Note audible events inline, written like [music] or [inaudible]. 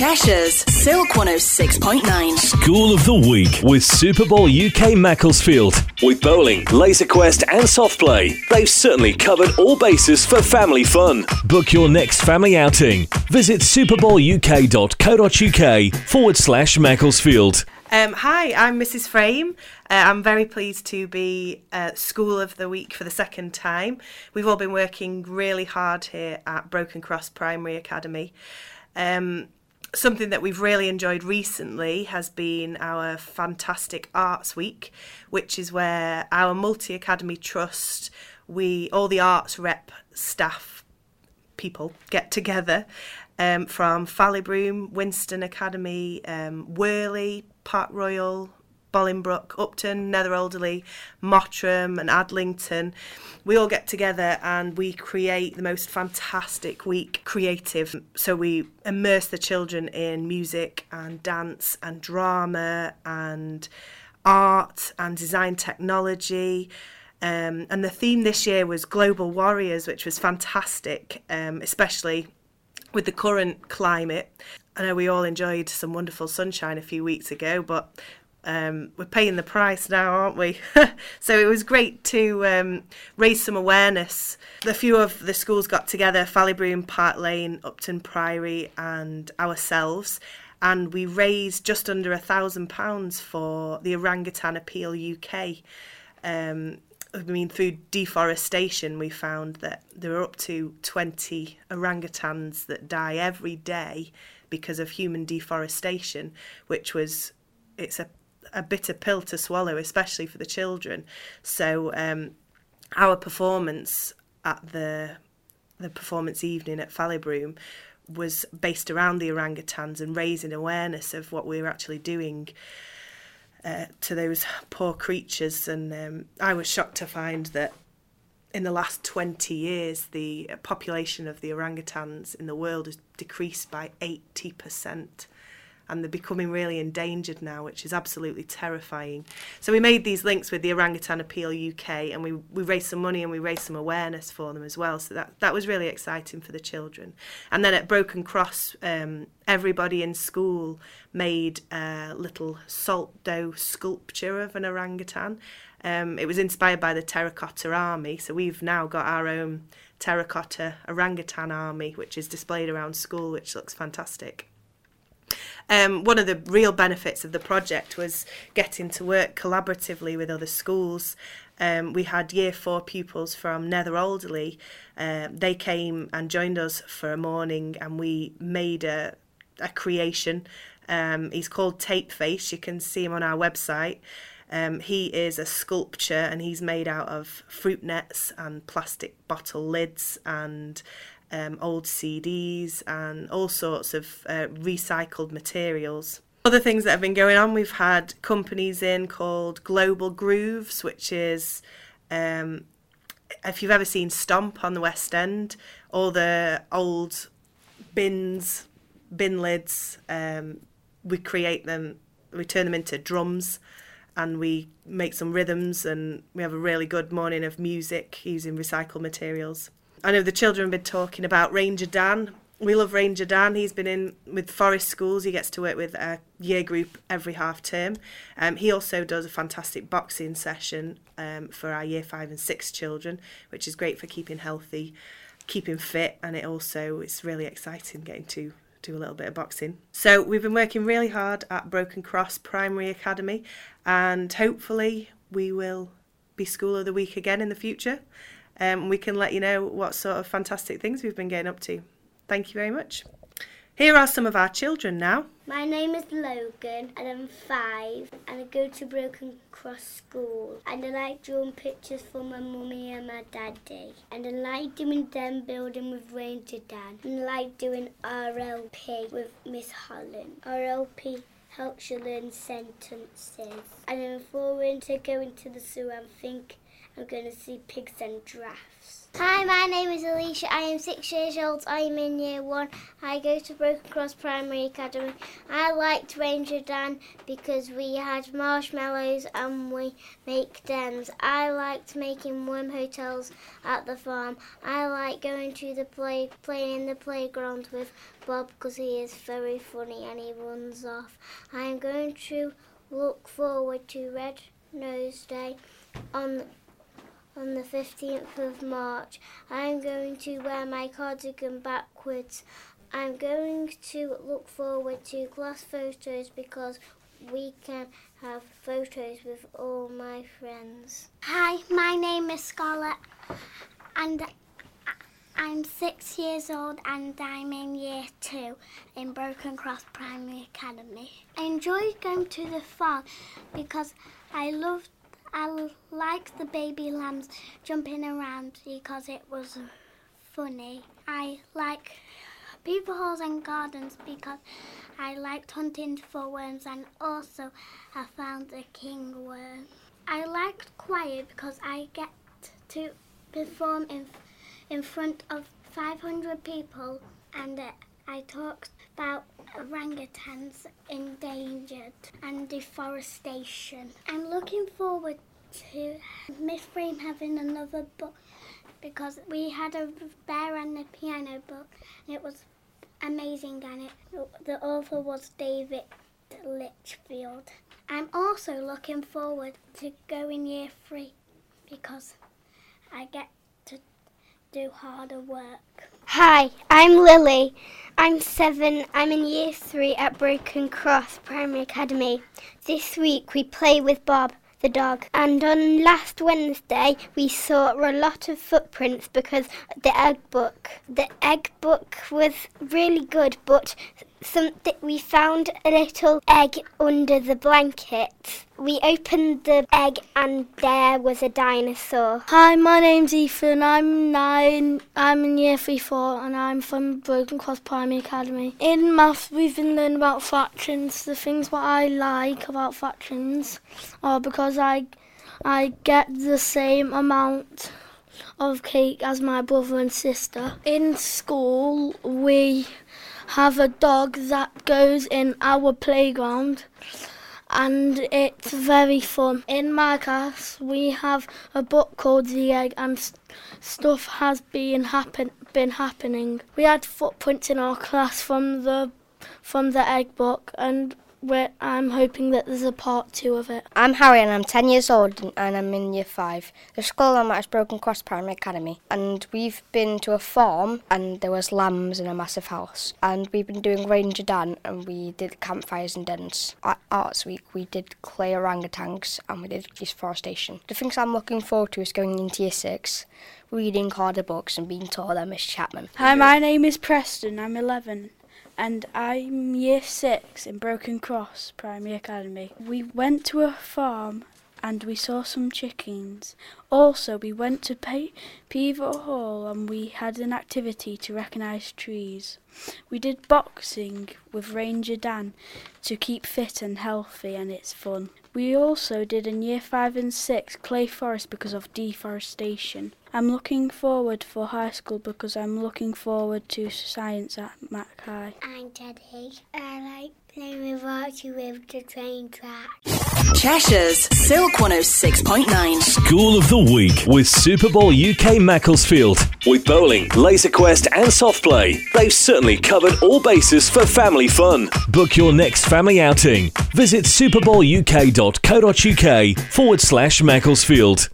Cheshire's Silk 106.9. School of the Week with Super Bowl UK Macclesfield. With bowling, laser quest, and soft play, they've certainly covered all bases for family fun. Book your next family outing. Visit superbowluk.co.uk forward slash Macclesfield. Um, hi, I'm Mrs. Frame. Uh, I'm very pleased to be uh, School of the Week for the second time. We've all been working really hard here at Broken Cross Primary Academy. Um, something that we've really enjoyed recently has been our fantastic Arts Week, which is where our multi academy trust, we all the arts rep staff people get together um, from Fallibroome, Winston Academy, um, Whirley, Park Royal, Bollinbrook, Upton, Nether Alderley, Mottram, and Adlington. We all get together and we create the most fantastic week creative. So we immerse the children in music and dance and drama and art and design technology. Um, and the theme this year was Global Warriors, which was fantastic, um, especially with the current climate. I know we all enjoyed some wonderful sunshine a few weeks ago, but um, we're paying the price now, aren't we? [laughs] so it was great to um, raise some awareness. A few of the schools got together Fallibroome, Park Lane, Upton Priory, and ourselves. And we raised just under a thousand pounds for the Orangutan Appeal UK. Um, I mean, through deforestation, we found that there are up to 20 orangutans that die every day because of human deforestation, which was it's a a bitter pill to swallow, especially for the children. So um, our performance at the the performance evening at Fallibroome was based around the orangutans and raising awareness of what we were actually doing uh, to those poor creatures. And um, I was shocked to find that in the last 20 years, the population of the orangutans in the world has decreased by 80% and they're becoming really endangered now, which is absolutely terrifying. So we made these links with the Orangutan Appeal UK, and we, we raised some money and we raised some awareness for them as well. So that, that was really exciting for the children. And then at Broken Cross, um, everybody in school made a little salt dough sculpture of an orangutan. Um, it was inspired by the Terracotta Army, so we've now got our own terracotta orangutan army, which is displayed around school, which looks fantastic. Um, one of the real benefits of the project was getting to work collaboratively with other schools. Um, we had year four pupils from Nether Alderley. Uh, they came and joined us for a morning, and we made a, a creation. Um, he's called Tape Face. You can see him on our website. Um, he is a sculpture and he's made out of fruit nets and plastic bottle lids and um, old CDs and all sorts of uh, recycled materials. Other things that have been going on, we've had companies in called Global Grooves, which is um, if you've ever seen Stomp on the West End, all the old bins, bin lids, um, we create them, we turn them into drums and we make some rhythms and we have a really good morning of music using recycled materials. I know the children have been talking about Ranger Dan. We love Ranger Dan. He's been in with Forest Schools. He gets to work with a year group every half term. Um, he also does a fantastic boxing session um, for our year five and six children, which is great for keeping healthy, keeping fit, and it also it's really exciting getting to do a little bit of boxing. So we've been working really hard at Broken Cross Primary Academy, and hopefully we will be School of the Week again in the future um, we can let you know what sort of fantastic things we've been getting up to. Thank you very much. Here are some of our children now. My name is Logan and I'm five and I go to Broken Cross School and I like drawing pictures for my mummy and my daddy and I like doing den building with Ranger Dan and I like doing RLP with Miss Holland. RLP helps you learn sentences and I'm forward to going to the zoo and think I'm going to see pigs and giraffes. Hi, my name is Alicia. I am six years old. I am in year one. I go to Broken Cross Primary Academy. I liked Ranger Dan because we had marshmallows and we make dens. I liked making worm hotels at the farm. I like going to the play, playing in the playground with Bob because he is very funny and he runs off. I am going to look forward to Red Nose Day on on the 15th of March. I'm going to wear my cardigan backwards. I'm going to look forward to class photos because we can have photos with all my friends. Hi, my name is Scarlett and I'm six years old and I'm in year two in Broken Cross Primary Academy. I enjoy going to the farm because I loved I liked the baby lambs jumping around because it was funny. I like beaver holes and gardens because I liked hunting for worms and also I found a king worm. I liked choir because I get to perform in in front of 500 people and uh, I talked about orangutans endangered and deforestation. I'm looking forward to Miss Frame having another book because we had a bear and a piano book and it was amazing and it, the author was David Litchfield. I'm also looking forward to going year three because I get to do harder work. Hi, I'm Lily. I'm seven. I'm in year three at Broken Cross Primary Academy. This week we play with Bob the dog. And on last Wednesday, we saw a lot of footprints because the egg book. The egg book was really good, but something we found a little egg under the blanket. We opened the egg and there was a dinosaur. Hi, my name's Ethan. I'm nine. I'm in year three four and I'm from Broken Cross Primary Academy. In maths, we've been learning about fractions. The things what I like about fractions are because I I get the same amount of cake as my brother and sister. In school, we have a dog that goes in our playground and it's very fun. In my class, we have a book called The Egg, and st- stuff has been happen been happening. We had footprints in our class from the from the egg book, and we're, I'm hoping that there's a part two of it. I'm Harry and I'm 10 years old and I'm in year 5. The school I'm at is Broken Cross Primary Academy and we've been to a farm and there was lambs in a massive house and we've been doing Ranger Dan and we did campfires and dens. At Arts Week we did clay orangutans and we did deforestation. The things I'm looking forward to is going into year 6 reading harder books and being taught by Miss Chapman. Hi, my name is Preston. I'm 11 and I'm year six in Broken Cross Primary Academy. We went to a farm and we saw some chickens. Also, we went to Pe- Peover Hall and we had an activity to recognise trees. We did boxing with Ranger Dan to keep fit and healthy, and it's fun. We also did in year 5 and 6 Clay Forest because of deforestation. I'm looking forward for high school because I'm looking forward to science at Mac High. I'm Teddy. I like playing with Archie with the train tracks. Cheshire's Silk 106.9. School of the Week with Super Bowl UK Macclesfield. With bowling, laser quest, and soft play, they've certainly covered all bases for family fun. Book your next family outing. Visit superbowluk.co.uk forward slash Macclesfield.